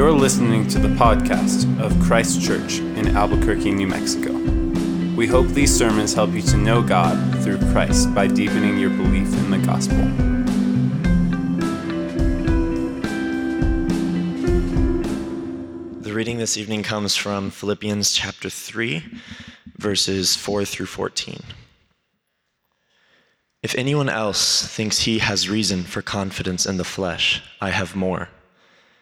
You're listening to the podcast of Christ Church in Albuquerque, New Mexico. We hope these sermons help you to know God through Christ by deepening your belief in the gospel. The reading this evening comes from Philippians chapter 3, verses 4 through 14. If anyone else thinks he has reason for confidence in the flesh, I have more.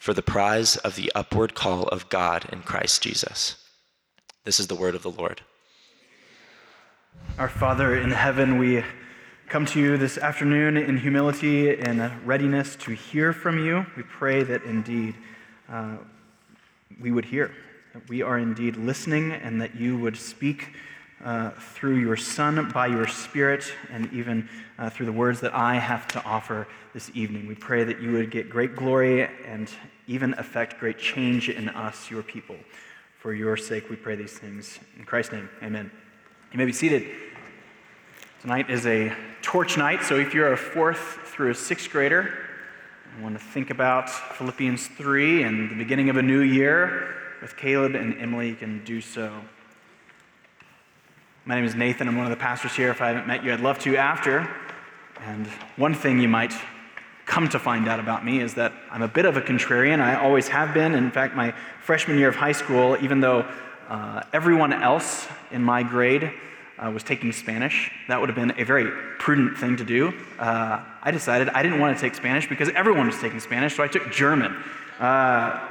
for the prize of the upward call of God in Christ Jesus. This is the word of the Lord. Our Father in heaven, we come to you this afternoon in humility and readiness to hear from you. We pray that indeed uh, we would hear, that we are indeed listening, and that you would speak uh, through your Son, by your Spirit, and even uh, through the words that I have to offer this evening. We pray that you would get great glory and even affect great change in us, your people. For your sake, we pray these things. In Christ's name, amen. You may be seated. Tonight is a torch night, so if you're a fourth through a sixth grader, I want to think about Philippians 3 and the beginning of a new year with Caleb and Emily, you can do so. My name is Nathan. I'm one of the pastors here. If I haven't met you, I'd love to after. And one thing you might come to find out about me is that I'm a bit of a contrarian. I always have been. In fact, my freshman year of high school, even though uh, everyone else in my grade uh, was taking Spanish, that would have been a very prudent thing to do. Uh, I decided I didn't want to take Spanish because everyone was taking Spanish, so I took German. Uh,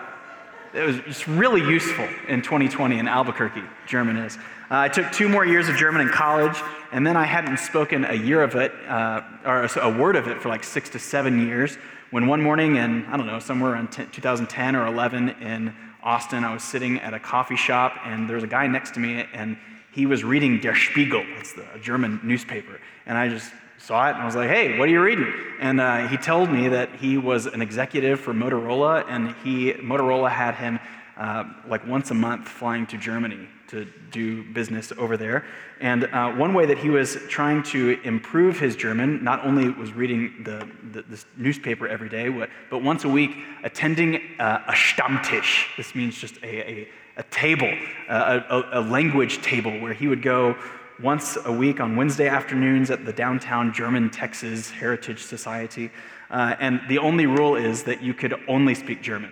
it was just really useful in 2020 in Albuquerque, German is. Uh, I took two more years of German in college, and then I hadn't spoken a year of it, uh, or a word of it, for like six to seven years. When one morning in, I don't know, somewhere around 2010 or 11 in Austin, I was sitting at a coffee shop, and there was a guy next to me, and he was reading Der Spiegel, it's the a German newspaper. And I just saw it and I was like, hey, what are you reading? And uh, he told me that he was an executive for Motorola, and he Motorola had him uh, like once a month flying to Germany to do business over there. And uh, one way that he was trying to improve his German, not only was reading the, the this newspaper every day, but once a week attending uh, a Stammtisch. This means just a, a, a table, a, a, language table, where he would go once a week on Wednesday afternoons at the downtown German Texas Heritage Society. Uh, and the only rule is that you could only speak German.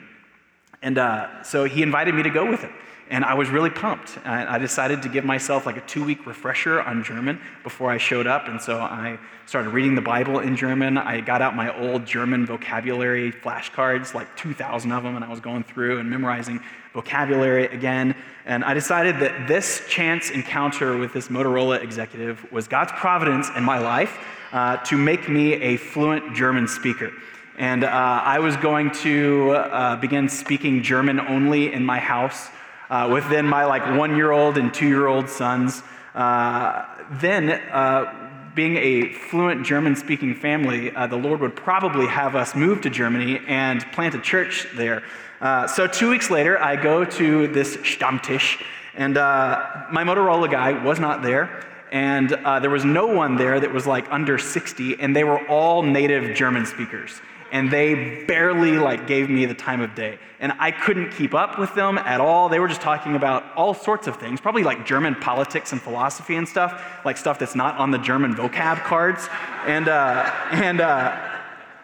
And uh, so he invited me to go with him. And I was really pumped. I decided to give myself like a two week refresher on German before I showed up. And so I started reading the Bible in German. I got out my old German vocabulary flashcards, like 2,000 of them, and I was going through and memorizing vocabulary again. And I decided that this chance encounter with this Motorola executive was God's providence in my life uh, to make me a fluent German speaker. And uh, I was going to uh, begin speaking German only in my house uh, within my like one year old and two year old sons. Uh, then, uh, being a fluent German speaking family, uh, the Lord would probably have us move to Germany and plant a church there. Uh, so, two weeks later, I go to this Stammtisch, and uh, my Motorola guy was not there. And uh, there was no one there that was like under 60, and they were all native German speakers. And they barely like gave me the time of day. And i couldn't keep up with them at all. They were just talking about all sorts of things probably like german politics and philosophy and stuff like stuff that's not on the german vocab cards. And uh, and uh,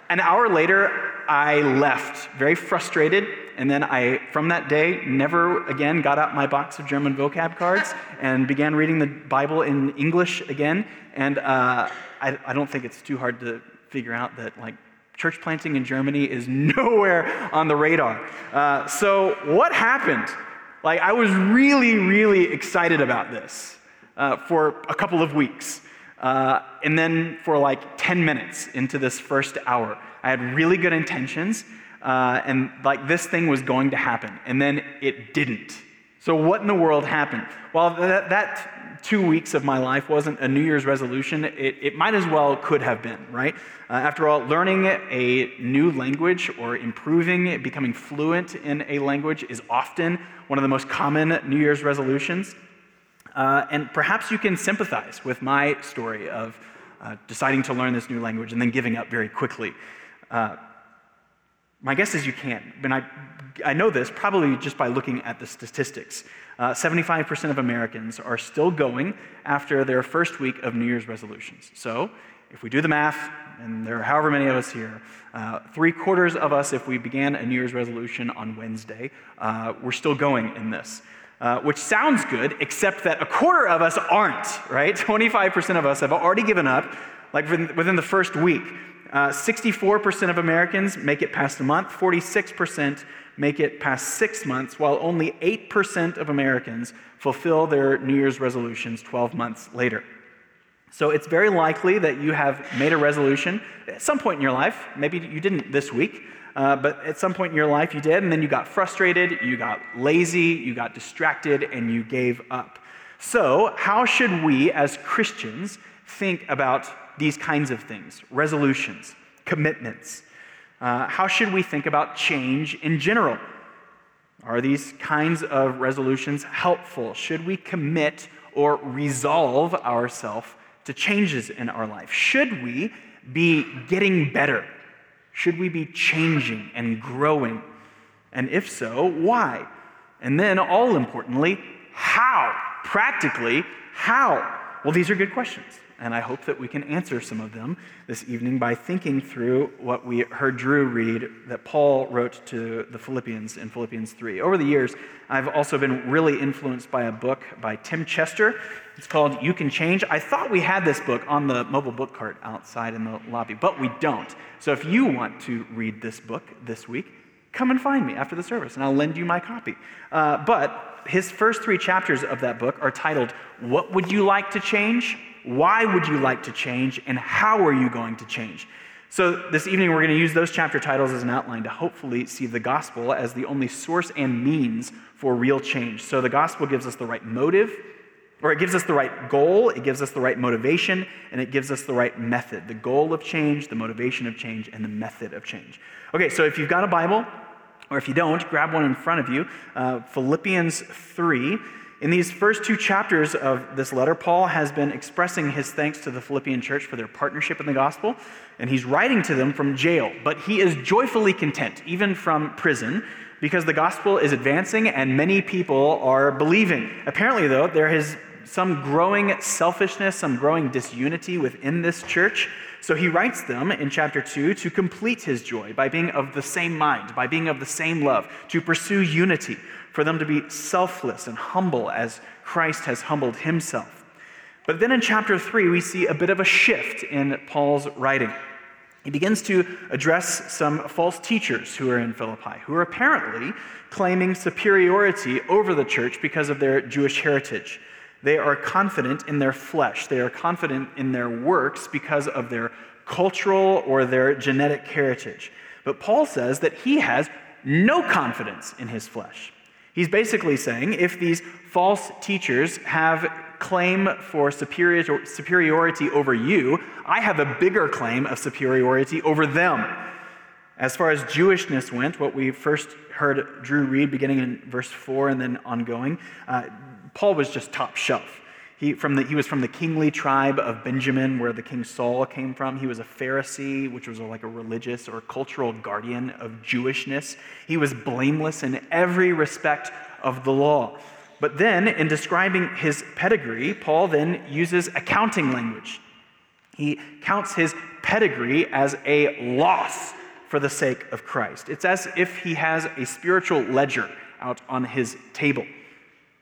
an hour later i left very frustrated and then i from that day never again got out my box of german vocab cards and began reading the bible in english again and uh, I, I don't think it's too hard to figure out that like Church planting in Germany is nowhere on the radar. Uh, so, what happened? Like, I was really, really excited about this uh, for a couple of weeks. Uh, and then, for like 10 minutes into this first hour, I had really good intentions, uh, and like this thing was going to happen. And then it didn't. So, what in the world happened? Well, that, that two weeks of my life wasn't a New Year's resolution, it, it might as well could have been, right? Uh, after all, learning a new language or improving, it, becoming fluent in a language is often one of the most common New Year's resolutions. Uh, and perhaps you can sympathize with my story of uh, deciding to learn this new language and then giving up very quickly. Uh, my guess is you can't. And I, I know this probably just by looking at the statistics. Uh, 75% of Americans are still going after their first week of New Year's resolutions. So, if we do the math, and there are however many of us here, uh, three quarters of us, if we began a New Year's resolution on Wednesday, uh, we're still going in this. Uh, which sounds good, except that a quarter of us aren't, right? 25% of us have already given up, like within, within the first week. Uh, 64% of Americans make it past a month, 46% make it past six months, while only 8% of Americans fulfill their New Year's resolutions 12 months later. So it's very likely that you have made a resolution at some point in your life. Maybe you didn't this week, uh, but at some point in your life you did, and then you got frustrated, you got lazy, you got distracted, and you gave up. So, how should we as Christians think about these kinds of things resolutions, commitments? Uh, how should we think about change in general? Are these kinds of resolutions helpful? Should we commit or resolve ourselves to changes in our life? Should we be getting better? Should we be changing and growing? And if so, why? And then, all importantly, how? Practically, how? Well, these are good questions. And I hope that we can answer some of them this evening by thinking through what we heard Drew read that Paul wrote to the Philippians in Philippians 3. Over the years, I've also been really influenced by a book by Tim Chester. It's called You Can Change. I thought we had this book on the mobile book cart outside in the lobby, but we don't. So if you want to read this book this week, come and find me after the service, and I'll lend you my copy. Uh, but his first three chapters of that book are titled, What Would You Like to Change? Why would you like to change? And how are you going to change? So, this evening, we're going to use those chapter titles as an outline to hopefully see the gospel as the only source and means for real change. So, the gospel gives us the right motive, or it gives us the right goal, it gives us the right motivation, and it gives us the right method the goal of change, the motivation of change, and the method of change. Okay, so if you've got a Bible, or if you don't, grab one in front of you. Uh, Philippians 3. In these first two chapters of this letter, Paul has been expressing his thanks to the Philippian church for their partnership in the gospel, and he's writing to them from jail. But he is joyfully content, even from prison, because the gospel is advancing and many people are believing. Apparently, though, there is some growing selfishness, some growing disunity within this church. So he writes them in chapter 2 to complete his joy by being of the same mind, by being of the same love, to pursue unity, for them to be selfless and humble as Christ has humbled himself. But then in chapter 3, we see a bit of a shift in Paul's writing. He begins to address some false teachers who are in Philippi, who are apparently claiming superiority over the church because of their Jewish heritage. They are confident in their flesh, they are confident in their works because of their cultural or their genetic heritage. But Paul says that he has no confidence in his flesh. He's basically saying if these false teachers have claim for superiority over you, I have a bigger claim of superiority over them. As far as Jewishness went, what we first heard Drew read beginning in verse 4 and then ongoing, uh, Paul was just top shelf. He, from the, he was from the kingly tribe of Benjamin, where the king Saul came from. He was a Pharisee, which was like a religious or cultural guardian of Jewishness. He was blameless in every respect of the law. But then, in describing his pedigree, Paul then uses accounting language. He counts his pedigree as a loss for the sake of Christ. It's as if he has a spiritual ledger out on his table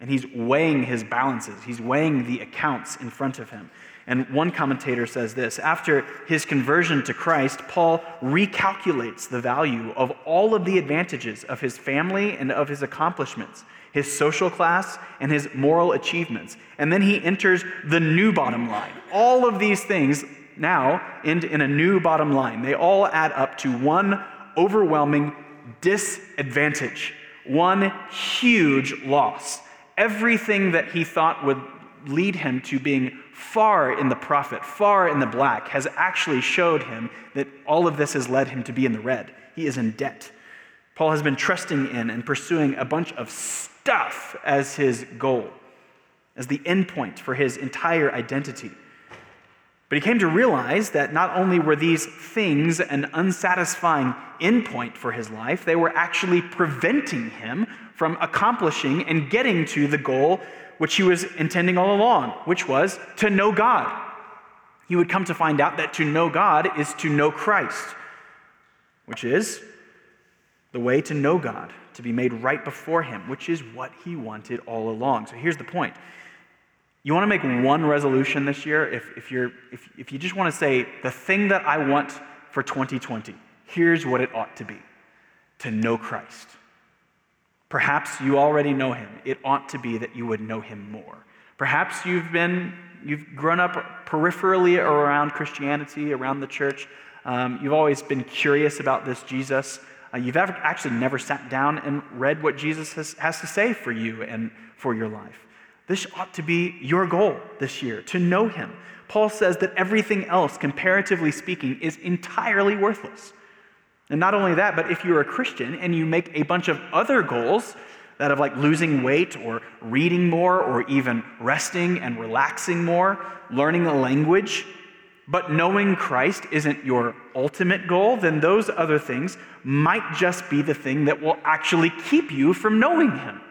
and he's weighing his balances, he's weighing the accounts in front of him. And one commentator says this After his conversion to Christ, Paul recalculates the value of all of the advantages of his family and of his accomplishments, his social class and his moral achievements. And then he enters the new bottom line. All of these things now end in a new bottom line. They all add up to one overwhelming disadvantage, one huge loss. Everything that he thought would lead him to being far in the profit, far in the black, has actually showed him that all of this has led him to be in the red. He is in debt. Paul has been trusting in and pursuing a bunch of stuff as his goal, as the endpoint for his entire identity. But he came to realize that not only were these things an unsatisfying endpoint for his life, they were actually preventing him from accomplishing and getting to the goal which he was intending all along, which was to know God. He would come to find out that to know God is to know Christ, which is the way to know God, to be made right before him, which is what he wanted all along. So here's the point you want to make one resolution this year? If, if, you're, if, if you just want to say, the thing that I want for 2020, here's what it ought to be to know Christ. Perhaps you already know him. It ought to be that you would know him more. Perhaps you've been, you've grown up peripherally around Christianity, around the church. Um, you've always been curious about this Jesus. Uh, you've ever, actually never sat down and read what Jesus has, has to say for you and for your life. This ought to be your goal this year, to know him. Paul says that everything else, comparatively speaking, is entirely worthless. And not only that, but if you're a Christian and you make a bunch of other goals, that of like losing weight or reading more or even resting and relaxing more, learning a language, but knowing Christ isn't your ultimate goal, then those other things might just be the thing that will actually keep you from knowing Him.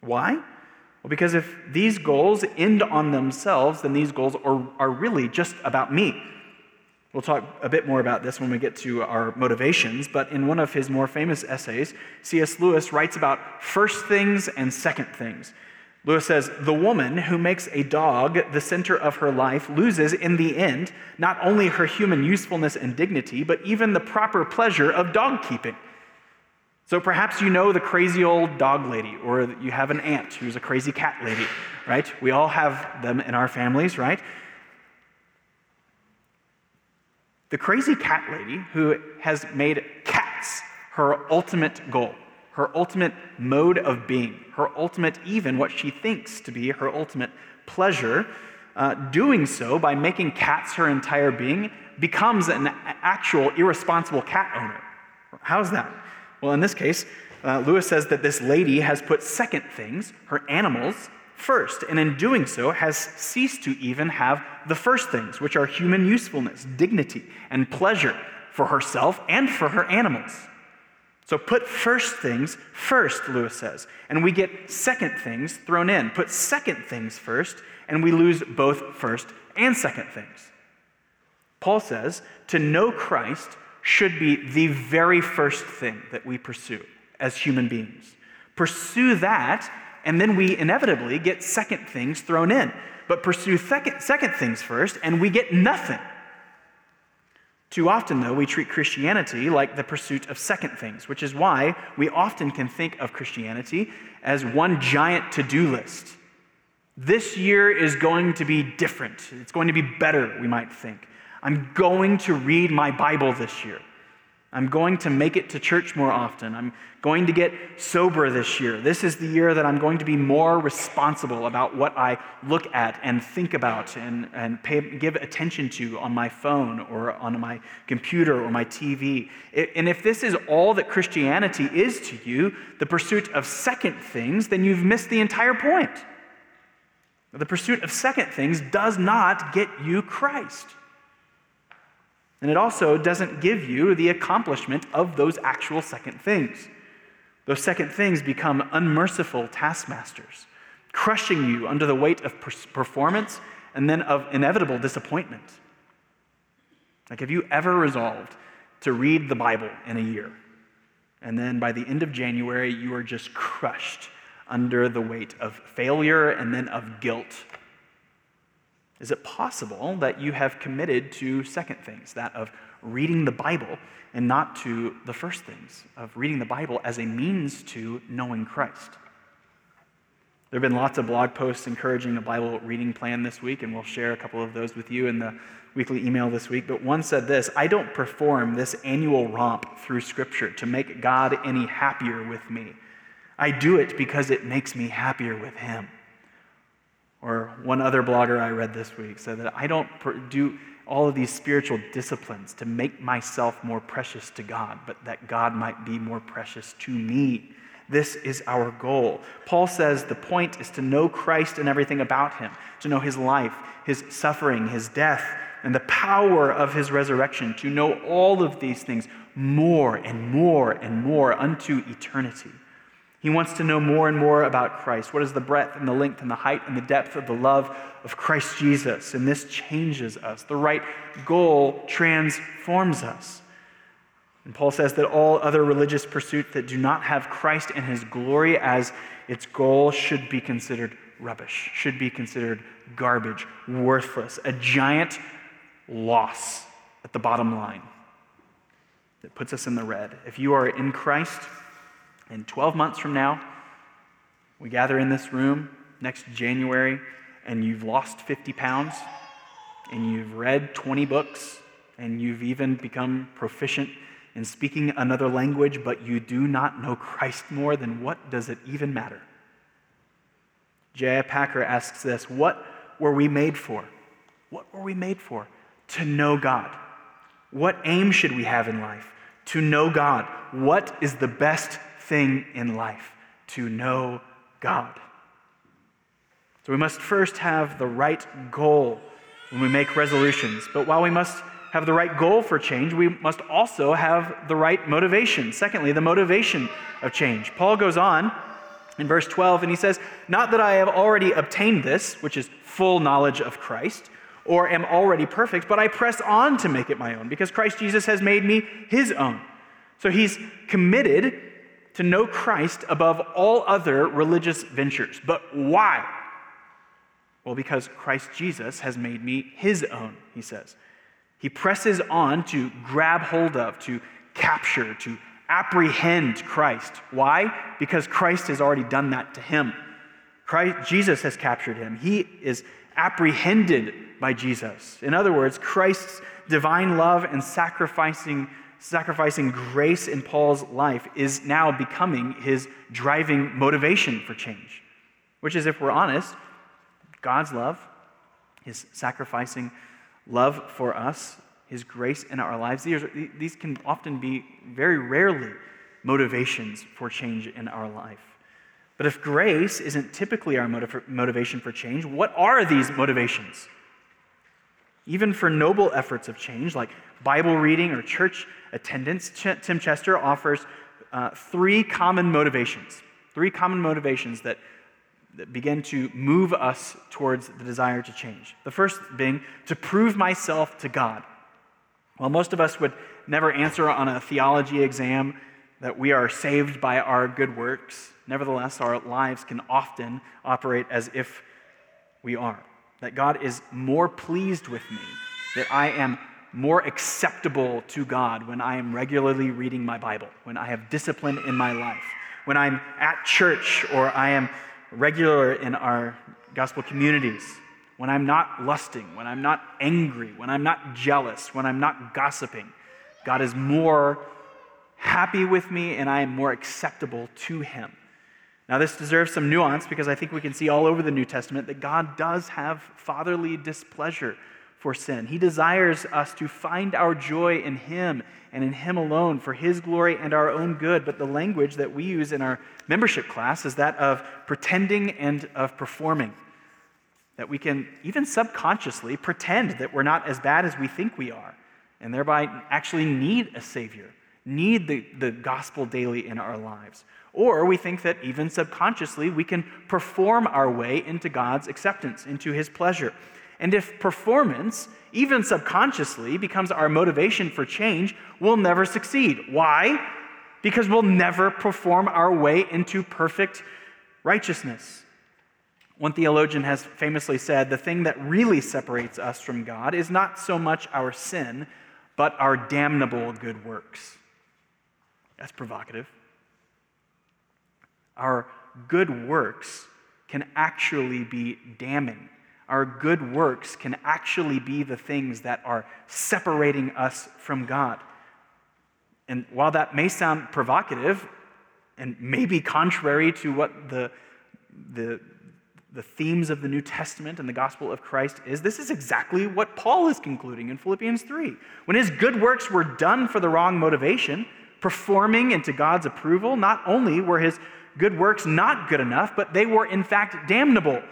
Why? Well, because if these goals end on themselves, then these goals are, are really just about me. We'll talk a bit more about this when we get to our motivations, but in one of his more famous essays, C.S. Lewis writes about first things and second things. Lewis says, The woman who makes a dog the center of her life loses in the end not only her human usefulness and dignity, but even the proper pleasure of dog keeping. So perhaps you know the crazy old dog lady, or you have an aunt who's a crazy cat lady, right? We all have them in our families, right? The crazy cat lady who has made cats her ultimate goal, her ultimate mode of being, her ultimate, even what she thinks to be her ultimate pleasure, uh, doing so by making cats her entire being, becomes an actual irresponsible cat owner. How's that? Well, in this case, uh, Lewis says that this lady has put second things, her animals, first, and in doing so has ceased to even have the first things, which are human usefulness, dignity, and pleasure for herself and for her animals. So put first things first, Lewis says, and we get second things thrown in. Put second things first, and we lose both first and second things. Paul says to know Christ should be the very first thing that we pursue as human beings. Pursue that, and then we inevitably get second things thrown in. But pursue second, second things first, and we get nothing. Too often, though, we treat Christianity like the pursuit of second things, which is why we often can think of Christianity as one giant to do list. This year is going to be different. It's going to be better, we might think. I'm going to read my Bible this year. I'm going to make it to church more often. I'm going to get sober this year. This is the year that I'm going to be more responsible about what I look at and think about and, and pay, give attention to on my phone or on my computer or my TV. And if this is all that Christianity is to you, the pursuit of second things, then you've missed the entire point. The pursuit of second things does not get you Christ. And it also doesn't give you the accomplishment of those actual second things. Those second things become unmerciful taskmasters, crushing you under the weight of performance and then of inevitable disappointment. Like, have you ever resolved to read the Bible in a year? And then by the end of January, you are just crushed under the weight of failure and then of guilt is it possible that you have committed to second things, that of reading the Bible, and not to the first things, of reading the Bible as a means to knowing Christ? There have been lots of blog posts encouraging a Bible reading plan this week, and we'll share a couple of those with you in the weekly email this week. But one said this I don't perform this annual romp through Scripture to make God any happier with me. I do it because it makes me happier with Him. Or one other blogger I read this week said that I don't do all of these spiritual disciplines to make myself more precious to God, but that God might be more precious to me. This is our goal. Paul says the point is to know Christ and everything about him, to know his life, his suffering, his death, and the power of his resurrection, to know all of these things more and more and more unto eternity. He wants to know more and more about Christ. What is the breadth and the length and the height and the depth of the love of Christ Jesus? And this changes us. The right goal transforms us. And Paul says that all other religious pursuits that do not have Christ and his glory as its goal should be considered rubbish, should be considered garbage, worthless, a giant loss at the bottom line that puts us in the red. If you are in Christ, and 12 months from now, we gather in this room next January, and you've lost 50 pounds, and you've read 20 books, and you've even become proficient in speaking another language, but you do not know Christ more, then what does it even matter? J.I. Packer asks this What were we made for? What were we made for? To know God. What aim should we have in life? To know God. What is the best thing in life to know God. So we must first have the right goal when we make resolutions. But while we must have the right goal for change, we must also have the right motivation. Secondly, the motivation of change. Paul goes on in verse 12 and he says, Not that I have already obtained this, which is full knowledge of Christ, or am already perfect, but I press on to make it my own because Christ Jesus has made me his own. So he's committed to know Christ above all other religious ventures. But why? Well, because Christ Jesus has made me his own, he says. He presses on to grab hold of, to capture, to apprehend Christ. Why? Because Christ has already done that to him. Christ, Jesus has captured him. He is apprehended by Jesus. In other words, Christ's divine love and sacrificing sacrificing grace in Paul's life is now becoming his driving motivation for change, which is, if we're honest, God's love, his sacrificing love for us, his grace in our lives, these, these can often be very rarely motivations for change in our life. But if grace isn't typically our motiv- motivation for change, what are these motivations? Even for noble efforts of change, like Bible reading or church attendance, Ch- Tim Chester offers uh, three common motivations. Three common motivations that, that begin to move us towards the desire to change. The first being to prove myself to God. While most of us would never answer on a theology exam that we are saved by our good works, nevertheless, our lives can often operate as if we are. That God is more pleased with me, that I am more acceptable to God when I am regularly reading my Bible, when I have discipline in my life, when I'm at church or I am regular in our gospel communities, when I'm not lusting, when I'm not angry, when I'm not jealous, when I'm not gossiping. God is more happy with me and I am more acceptable to him. Now, this deserves some nuance because I think we can see all over the New Testament that God does have fatherly displeasure for sin. He desires us to find our joy in Him and in Him alone for His glory and our own good. But the language that we use in our membership class is that of pretending and of performing. That we can, even subconsciously, pretend that we're not as bad as we think we are, and thereby actually need a Savior, need the, the gospel daily in our lives. Or we think that even subconsciously, we can perform our way into God's acceptance, into His pleasure. And if performance, even subconsciously, becomes our motivation for change, we'll never succeed. Why? Because we'll never perform our way into perfect righteousness. One theologian has famously said the thing that really separates us from God is not so much our sin, but our damnable good works. That's provocative. Our good works can actually be damning our good works can actually be the things that are separating us from God. And while that may sound provocative and maybe contrary to what the, the, the themes of the New Testament and the gospel of Christ is, this is exactly what Paul is concluding in Philippians 3. When his good works were done for the wrong motivation, performing into God's approval, not only were his good works not good enough, but they were in fact damnable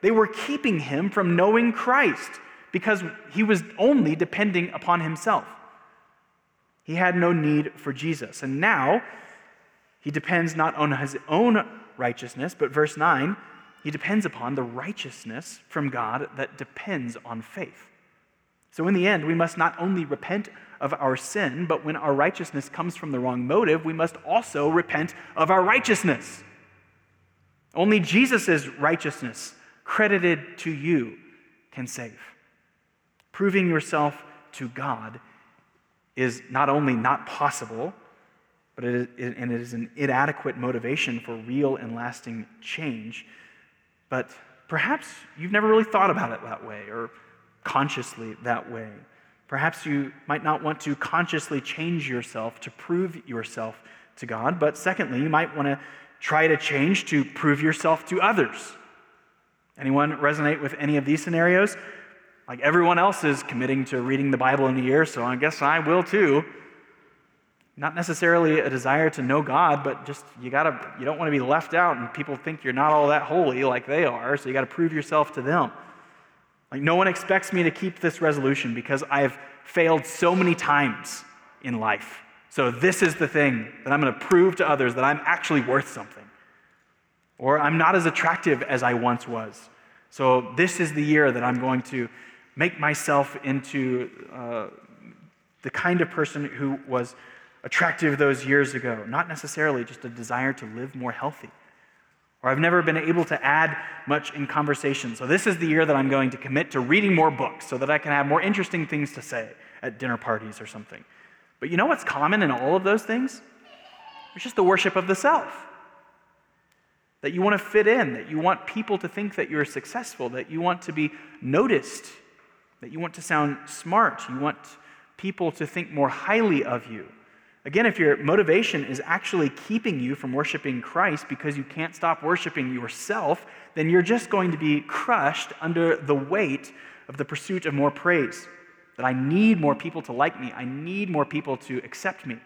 they were keeping him from knowing Christ because he was only depending upon himself. He had no need for Jesus. And now he depends not on his own righteousness, but verse 9, he depends upon the righteousness from God that depends on faith. So, in the end, we must not only repent of our sin, but when our righteousness comes from the wrong motive, we must also repent of our righteousness. Only Jesus' righteousness credited to you can save. Proving yourself to God is not only not possible, but it is, and it is an inadequate motivation for real and lasting change. But perhaps you've never really thought about it that way or consciously that way. Perhaps you might not want to consciously change yourself to prove yourself to God, but secondly, you might want to try to change to prove yourself to others. Anyone resonate with any of these scenarios? Like everyone else is committing to reading the Bible in a year, so I guess I will too. Not necessarily a desire to know God, but just you gotta you don't want to be left out and people think you're not all that holy like they are, so you gotta prove yourself to them. Like no one expects me to keep this resolution because I've failed so many times in life. So this is the thing that I'm gonna prove to others that I'm actually worth something. Or I'm not as attractive as I once was. So this is the year that I'm going to make myself into uh, the kind of person who was attractive those years ago, not necessarily just a desire to live more healthy. Or I've never been able to add much in conversation. So this is the year that I'm going to commit to reading more books so that I can have more interesting things to say at dinner parties or something. But you know what's common in all of those things? It's just the worship of the self that you want to fit in, that you want people to think that you're successful, that you want to be noticed, that you want to sound smart, you want people to think more highly of you. Again, if your motivation is actually keeping you from worshiping Christ because you can't stop worshiping yourself, then you're just going to be crushed under the weight of the pursuit of more praise. That I need more people to like me, I need more people to accept me.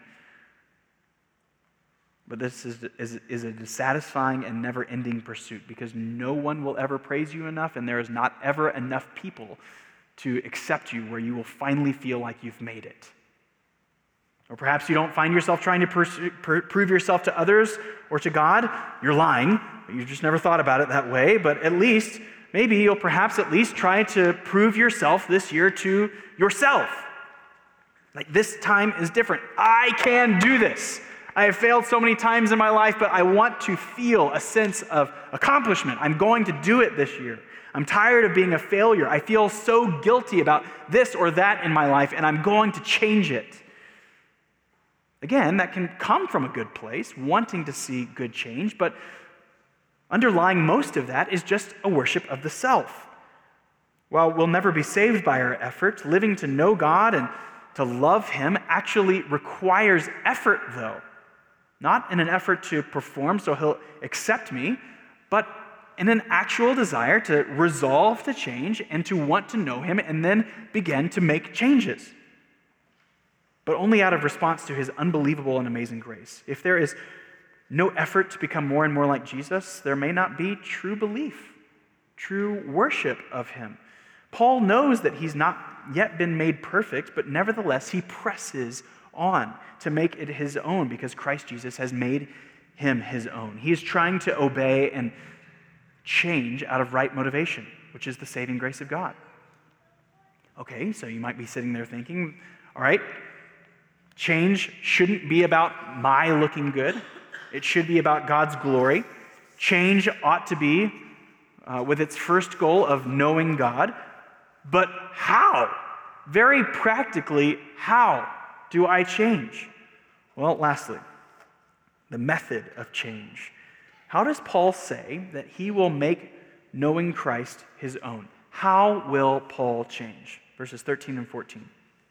But this is, is, is a dissatisfying and never ending pursuit because no one will ever praise you enough, and there is not ever enough people to accept you where you will finally feel like you've made it. Or perhaps you don't find yourself trying to pr- prove yourself to others or to God. You're lying. You just never thought about it that way. But at least, maybe you'll perhaps at least try to prove yourself this year to yourself. Like this time is different. I can do this. I have failed so many times in my life, but I want to feel a sense of accomplishment. I'm going to do it this year. I'm tired of being a failure. I feel so guilty about this or that in my life, and I'm going to change it. Again, that can come from a good place, wanting to see good change, but underlying most of that is just a worship of the self. While we'll never be saved by our efforts, living to know God and to love Him actually requires effort, though. Not in an effort to perform so He'll accept me, but in an actual desire to resolve to change and to want to know Him and then begin to make changes. But only out of response to His unbelievable and amazing grace. If there is no effort to become more and more like Jesus, there may not be true belief, true worship of Him. Paul knows that he's not yet been made perfect, but nevertheless, he presses on to make it his own because Christ Jesus has made him his own. He is trying to obey and change out of right motivation, which is the saving grace of God. Okay, so you might be sitting there thinking, all right, change shouldn't be about my looking good, it should be about God's glory. Change ought to be uh, with its first goal of knowing God. But how? Very practically, how do I change? Well, lastly, the method of change. How does Paul say that he will make knowing Christ his own? How will Paul change? Verses 13 and 14.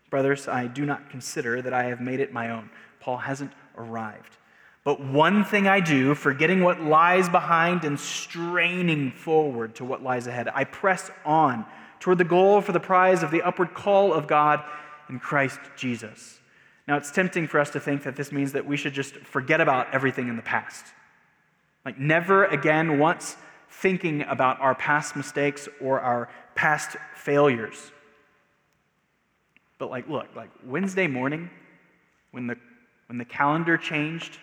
Brothers, I do not consider that I have made it my own. Paul hasn't arrived. But one thing I do, forgetting what lies behind and straining forward to what lies ahead, I press on toward the goal for the prize of the upward call of God in Christ Jesus. Now, it's tempting for us to think that this means that we should just forget about everything in the past. Like, never again once thinking about our past mistakes or our past failures. But, like, look, like Wednesday morning, when the, when the calendar changed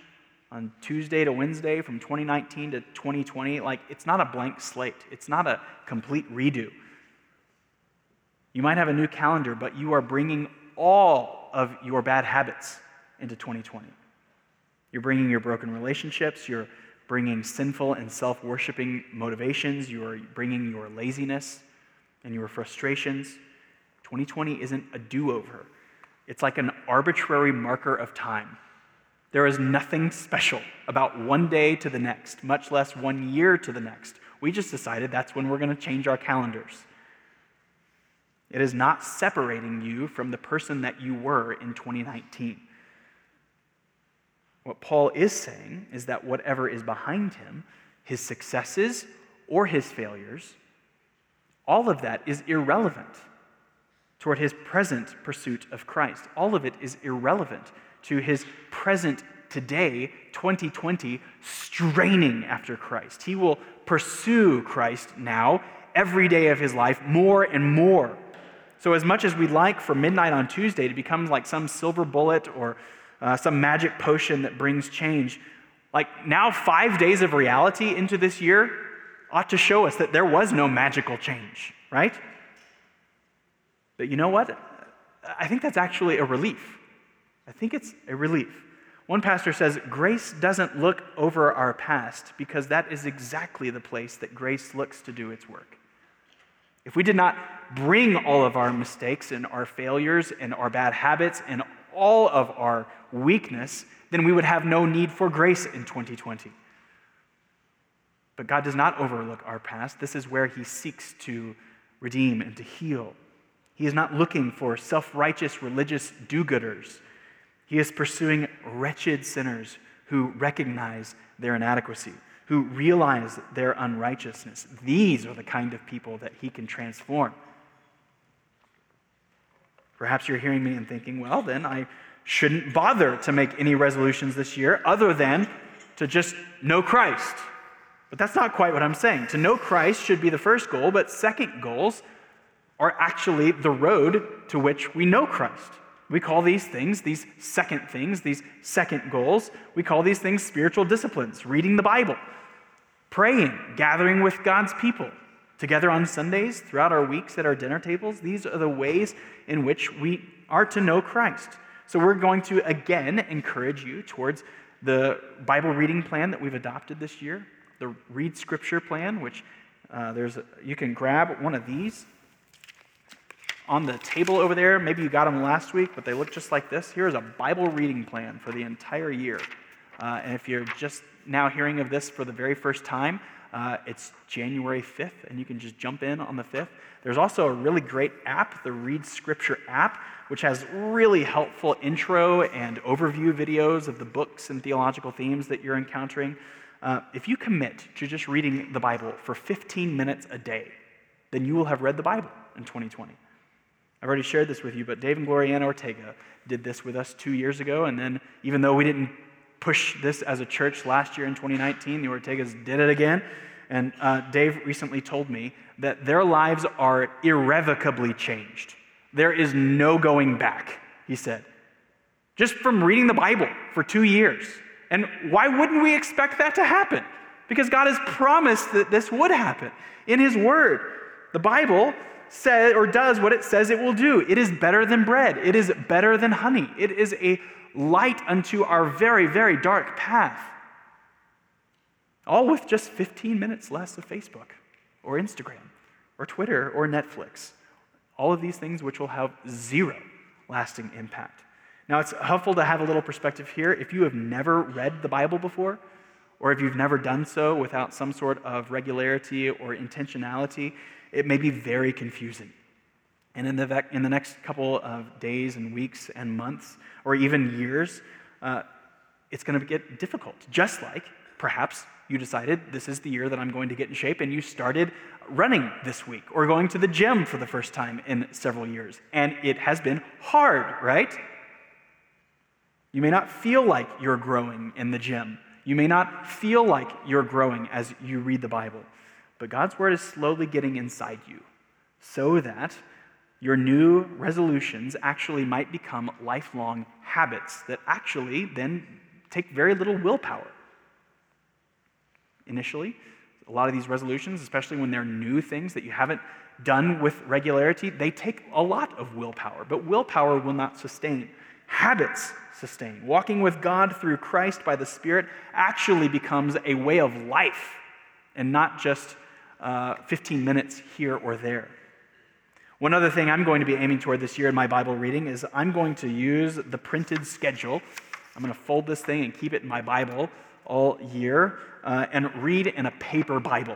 on Tuesday to Wednesday from 2019 to 2020, like, it's not a blank slate, it's not a complete redo. You might have a new calendar, but you are bringing all of your bad habits into 2020. You're bringing your broken relationships, you're bringing sinful and self worshiping motivations, you are bringing your laziness and your frustrations. 2020 isn't a do over, it's like an arbitrary marker of time. There is nothing special about one day to the next, much less one year to the next. We just decided that's when we're going to change our calendars. It is not separating you from the person that you were in 2019. What Paul is saying is that whatever is behind him, his successes or his failures, all of that is irrelevant toward his present pursuit of Christ. All of it is irrelevant to his present today, 2020, straining after Christ. He will pursue Christ now, every day of his life, more and more. So, as much as we'd like for midnight on Tuesday to become like some silver bullet or uh, some magic potion that brings change. Like now, five days of reality into this year ought to show us that there was no magical change, right? But you know what? I think that's actually a relief. I think it's a relief. One pastor says, Grace doesn't look over our past because that is exactly the place that grace looks to do its work. If we did not bring all of our mistakes and our failures and our bad habits and all of our weakness, then we would have no need for grace in 2020. But God does not overlook our past. This is where He seeks to redeem and to heal. He is not looking for self righteous religious do gooders. He is pursuing wretched sinners who recognize their inadequacy, who realize their unrighteousness. These are the kind of people that He can transform. Perhaps you're hearing me and thinking, well, then I shouldn't bother to make any resolutions this year other than to just know Christ. But that's not quite what I'm saying. To know Christ should be the first goal, but second goals are actually the road to which we know Christ. We call these things, these second things, these second goals, we call these things spiritual disciplines reading the Bible, praying, gathering with God's people, together on Sundays, throughout our weeks at our dinner tables. These are the ways in which we are to know Christ. So we're going to again encourage you towards the Bible reading plan that we've adopted this year, the Read Scripture plan, which uh, there's a, you can grab one of these on the table over there. Maybe you got them last week, but they look just like this. Here is a Bible reading plan for the entire year. Uh, and if you're just now hearing of this for the very first time, Uh, it's January 5th, and you can just jump in on the 5th. There's also a really great app, the Read Scripture app, which has really helpful intro and overview videos of the books and theological themes that you're encountering. Uh, if you commit to just reading the Bible for 15 minutes a day, then you will have read the Bible in 2020. I've already shared this with you, but Dave and Gloriana Ortega did this with us two years ago. And then, even though we didn't push this as a church last year in 2019, the Ortegas did it again. And uh, Dave recently told me that their lives are irrevocably changed. There is no going back, he said, just from reading the Bible for two years. And why wouldn't we expect that to happen? Because God has promised that this would happen in His Word. The Bible says or does what it says it will do. It is better than bread, it is better than honey, it is a light unto our very, very dark path. All with just 15 minutes less of Facebook or Instagram or Twitter or Netflix. All of these things which will have zero lasting impact. Now, it's helpful to have a little perspective here. If you have never read the Bible before, or if you've never done so without some sort of regularity or intentionality, it may be very confusing. And in the, in the next couple of days and weeks and months, or even years, uh, it's going to get difficult. Just like perhaps you decided this is the year that I'm going to get in shape, and you started running this week or going to the gym for the first time in several years. And it has been hard, right? You may not feel like you're growing in the gym. You may not feel like you're growing as you read the Bible. But God's word is slowly getting inside you so that your new resolutions actually might become lifelong habits that actually then take very little willpower. Initially, a lot of these resolutions, especially when they're new things that you haven't done with regularity, they take a lot of willpower, but willpower will not sustain. Habits sustain. Walking with God through Christ by the Spirit actually becomes a way of life and not just uh, 15 minutes here or there. One other thing I'm going to be aiming toward this year in my Bible reading is I'm going to use the printed schedule. I'm going to fold this thing and keep it in my Bible all year uh, and read in a paper Bible.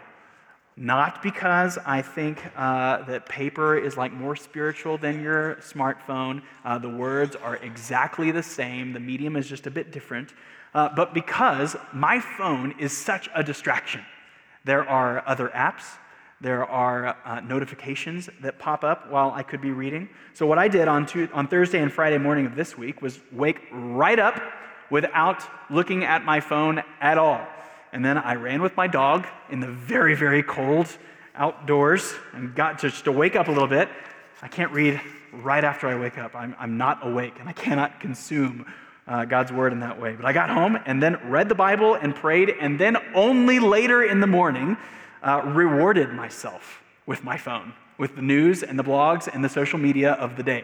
Not because I think uh, that paper is like more spiritual than your smartphone. Uh, the words are exactly the same, the medium is just a bit different. Uh, but because my phone is such a distraction. There are other apps. There are uh, notifications that pop up while I could be reading. So, what I did on, two, on Thursday and Friday morning of this week was wake right up without looking at my phone at all. And then I ran with my dog in the very, very cold outdoors and got just to wake up a little bit. I can't read right after I wake up. I'm, I'm not awake and I cannot consume uh, God's word in that way. But I got home and then read the Bible and prayed, and then only later in the morning uh, rewarded myself with my phone, with the news and the blogs and the social media of the day.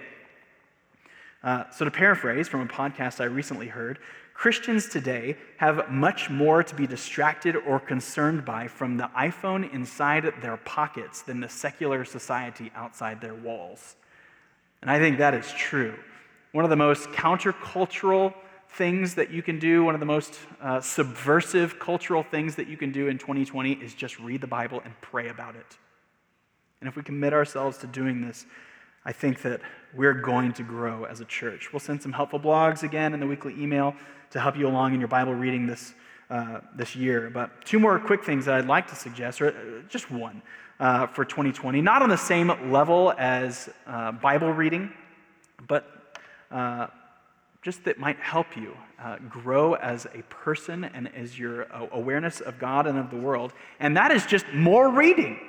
Uh, so, to paraphrase from a podcast I recently heard, Christians today have much more to be distracted or concerned by from the iPhone inside their pockets than the secular society outside their walls. And I think that is true. One of the most countercultural things that you can do, one of the most uh, subversive cultural things that you can do in 2020 is just read the Bible and pray about it. And if we commit ourselves to doing this, I think that we're going to grow as a church. We'll send some helpful blogs again in the weekly email to help you along in your Bible reading this, uh, this year. But two more quick things that I'd like to suggest, or uh, just one uh, for 2020, not on the same level as uh, Bible reading, but uh, just that might help you uh, grow as a person and as your uh, awareness of God and of the world. And that is just more reading,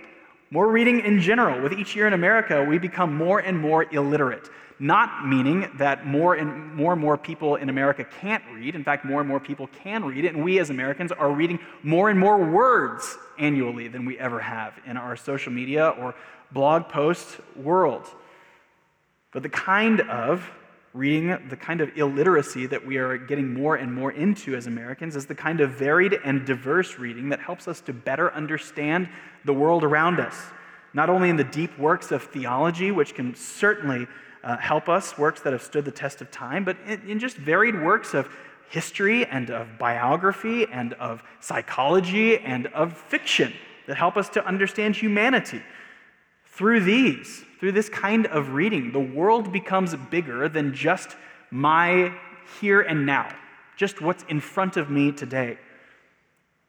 more reading in general. With each year in America, we become more and more illiterate. Not meaning that more and more and more people in America can't read. In fact, more and more people can read, it, and we as Americans are reading more and more words annually than we ever have in our social media or blog post world. But the kind of reading the kind of illiteracy that we are getting more and more into as Americans is the kind of varied and diverse reading that helps us to better understand the world around us. Not only in the deep works of theology, which can certainly uh, help us, works that have stood the test of time, but in, in just varied works of history and of biography and of psychology and of fiction that help us to understand humanity. Through these, through this kind of reading, the world becomes bigger than just my here and now, just what's in front of me today.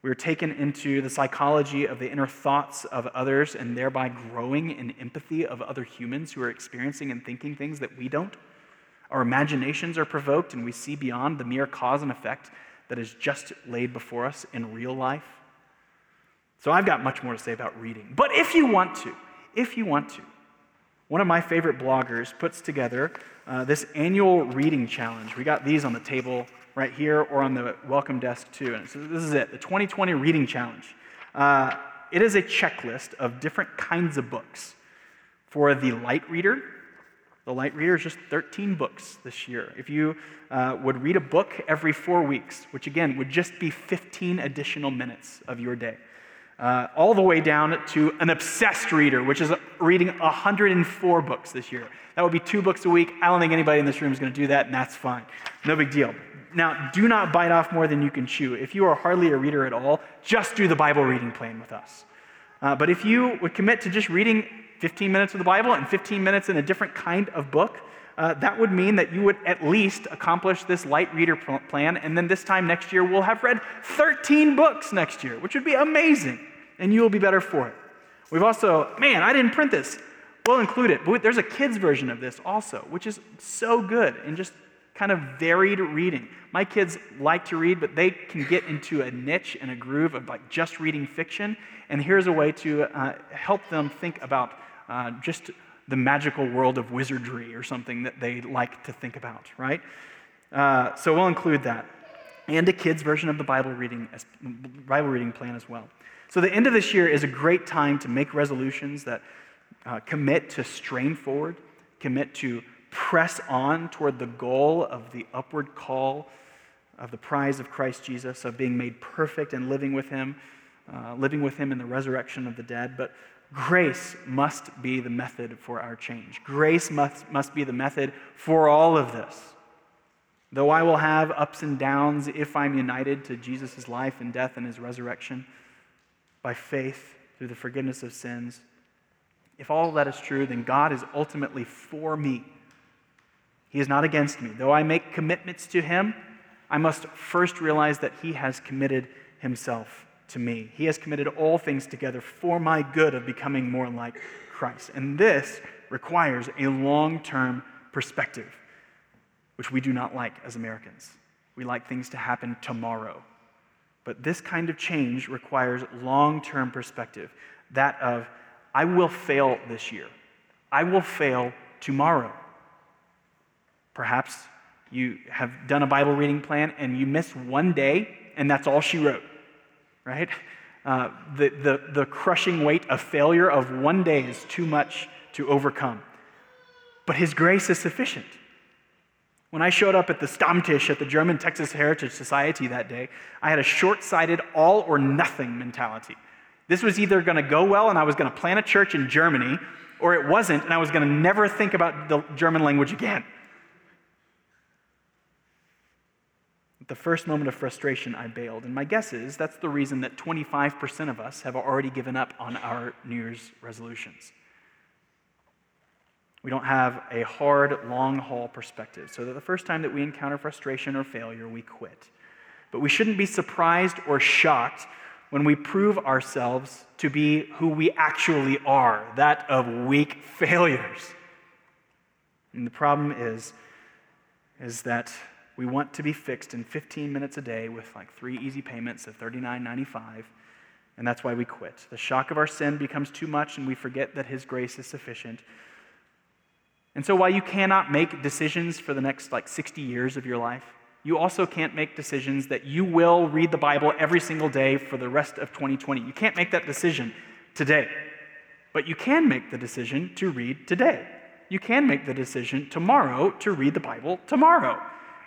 We're taken into the psychology of the inner thoughts of others and thereby growing in empathy of other humans who are experiencing and thinking things that we don't. Our imaginations are provoked and we see beyond the mere cause and effect that is just laid before us in real life. So I've got much more to say about reading. But if you want to, if you want to, one of my favorite bloggers puts together uh, this annual reading challenge. We got these on the table right here or on the welcome desk too. And so this is it, the 2020 Reading Challenge. Uh, it is a checklist of different kinds of books. For the light reader, the light reader is just 13 books this year. If you uh, would read a book every four weeks, which again would just be 15 additional minutes of your day, uh, all the way down to an obsessed reader, which is reading 104 books this year. That would be two books a week. I don't think anybody in this room is going to do that, and that's fine. No big deal. Now, do not bite off more than you can chew. If you are hardly a reader at all, just do the Bible reading plan with us. Uh, but if you would commit to just reading 15 minutes of the Bible and 15 minutes in a different kind of book, uh, that would mean that you would at least accomplish this light reader plan. And then this time next year, we'll have read 13 books next year, which would be amazing. And you will be better for it. We've also, man, I didn't print this. We'll include it. But there's a kids' version of this also, which is so good and just kind of varied reading. My kids like to read, but they can get into a niche and a groove of like just reading fiction. And here's a way to uh, help them think about uh, just the magical world of wizardry or something that they like to think about, right? Uh, so we'll include that. And a kid's version of the Bible reading, Bible reading plan as well. So the end of this year is a great time to make resolutions that uh, commit to strain forward, commit to press on toward the goal of the upward call of the prize of Christ Jesus, of being made perfect and living with Him, uh, living with Him in the resurrection of the dead. But grace must be the method for our change. Grace must, must be the method for all of this. Though I will have ups and downs if I'm united to Jesus' life and death and His resurrection by faith through the forgiveness of sins, if all that is true, then God is ultimately for me he is not against me. Though I make commitments to him, I must first realize that he has committed himself to me. He has committed all things together for my good of becoming more like Christ. And this requires a long term perspective, which we do not like as Americans. We like things to happen tomorrow. But this kind of change requires long term perspective that of, I will fail this year, I will fail tomorrow. Perhaps you have done a Bible reading plan and you miss one day, and that's all she wrote, right? Uh, the, the, the crushing weight of failure of one day is too much to overcome. But His grace is sufficient. When I showed up at the Stammtisch at the German Texas Heritage Society that day, I had a short sighted, all or nothing mentality. This was either going to go well and I was going to plant a church in Germany, or it wasn't and I was going to never think about the German language again. At the first moment of frustration, I bailed. And my guess is that's the reason that 25% of us have already given up on our New Year's resolutions. We don't have a hard, long haul perspective. So that the first time that we encounter frustration or failure, we quit. But we shouldn't be surprised or shocked when we prove ourselves to be who we actually are that of weak failures. And the problem is, is that we want to be fixed in 15 minutes a day with like three easy payments of $39.95, and that's why we quit. The shock of our sin becomes too much, and we forget that His grace is sufficient. And so, while you cannot make decisions for the next like 60 years of your life, you also can't make decisions that you will read the Bible every single day for the rest of 2020. You can't make that decision today. But you can make the decision to read today. You can make the decision tomorrow to read the Bible tomorrow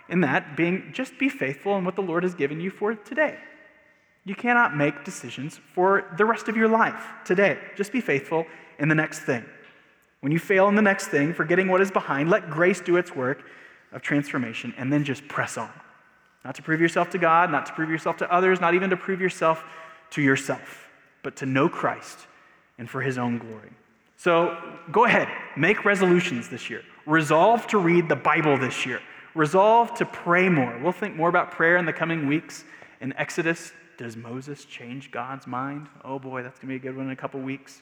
in that being just be faithful in what the Lord has given you for today. You cannot make decisions for the rest of your life today. Just be faithful in the next thing. When you fail in the next thing, forgetting what is behind, let grace do its work of transformation and then just press on. Not to prove yourself to God, not to prove yourself to others, not even to prove yourself to yourself, but to know Christ and for his own glory. So go ahead, make resolutions this year. Resolve to read the Bible this year. Resolve to pray more. We'll think more about prayer in the coming weeks. In Exodus, does Moses change God's mind? Oh boy, that's going to be a good one in a couple weeks.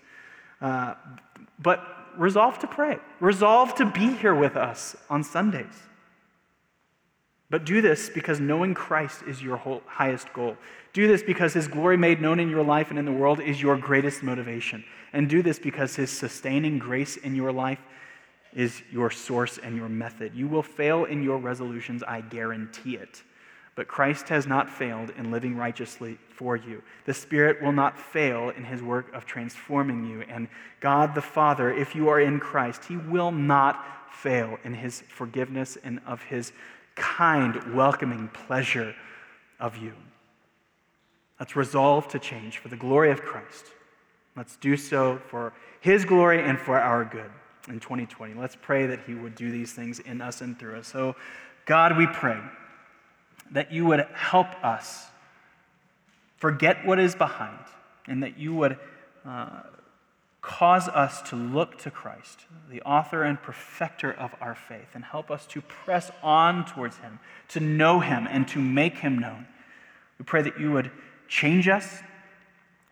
But resolve to pray. Resolve to be here with us on Sundays. But do this because knowing Christ is your whole, highest goal. Do this because his glory made known in your life and in the world is your greatest motivation. And do this because his sustaining grace in your life is your source and your method. You will fail in your resolutions, I guarantee it. But Christ has not failed in living righteously for you. The Spirit will not fail in his work of transforming you. And God the Father, if you are in Christ, he will not fail in his forgiveness and of his kind, welcoming pleasure of you. Let's resolve to change for the glory of Christ. Let's do so for His glory and for our good in 2020. Let's pray that He would do these things in us and through us. So, God, we pray that you would help us forget what is behind and that you would uh, cause us to look to Christ, the author and perfecter of our faith, and help us to press on towards Him, to know Him, and to make Him known. We pray that you would change us.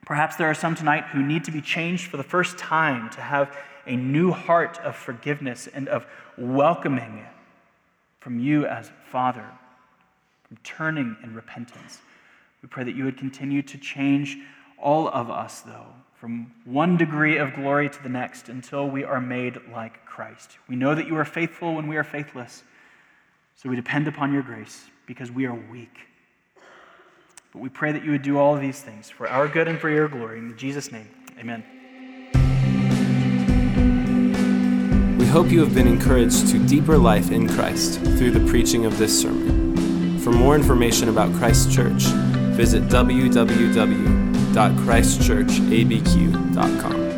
Perhaps there are some tonight who need to be changed for the first time, to have a new heart of forgiveness and of welcoming from you as Father, from turning in repentance. We pray that you would continue to change all of us, though, from one degree of glory to the next until we are made like Christ. We know that you are faithful when we are faithless, so we depend upon your grace because we are weak. But we pray that you would do all these things for our good and for your glory. In Jesus' name, amen. We hope you have been encouraged to deeper life in Christ through the preaching of this sermon. For more information about Christ Church, visit www.christchurchabq.com.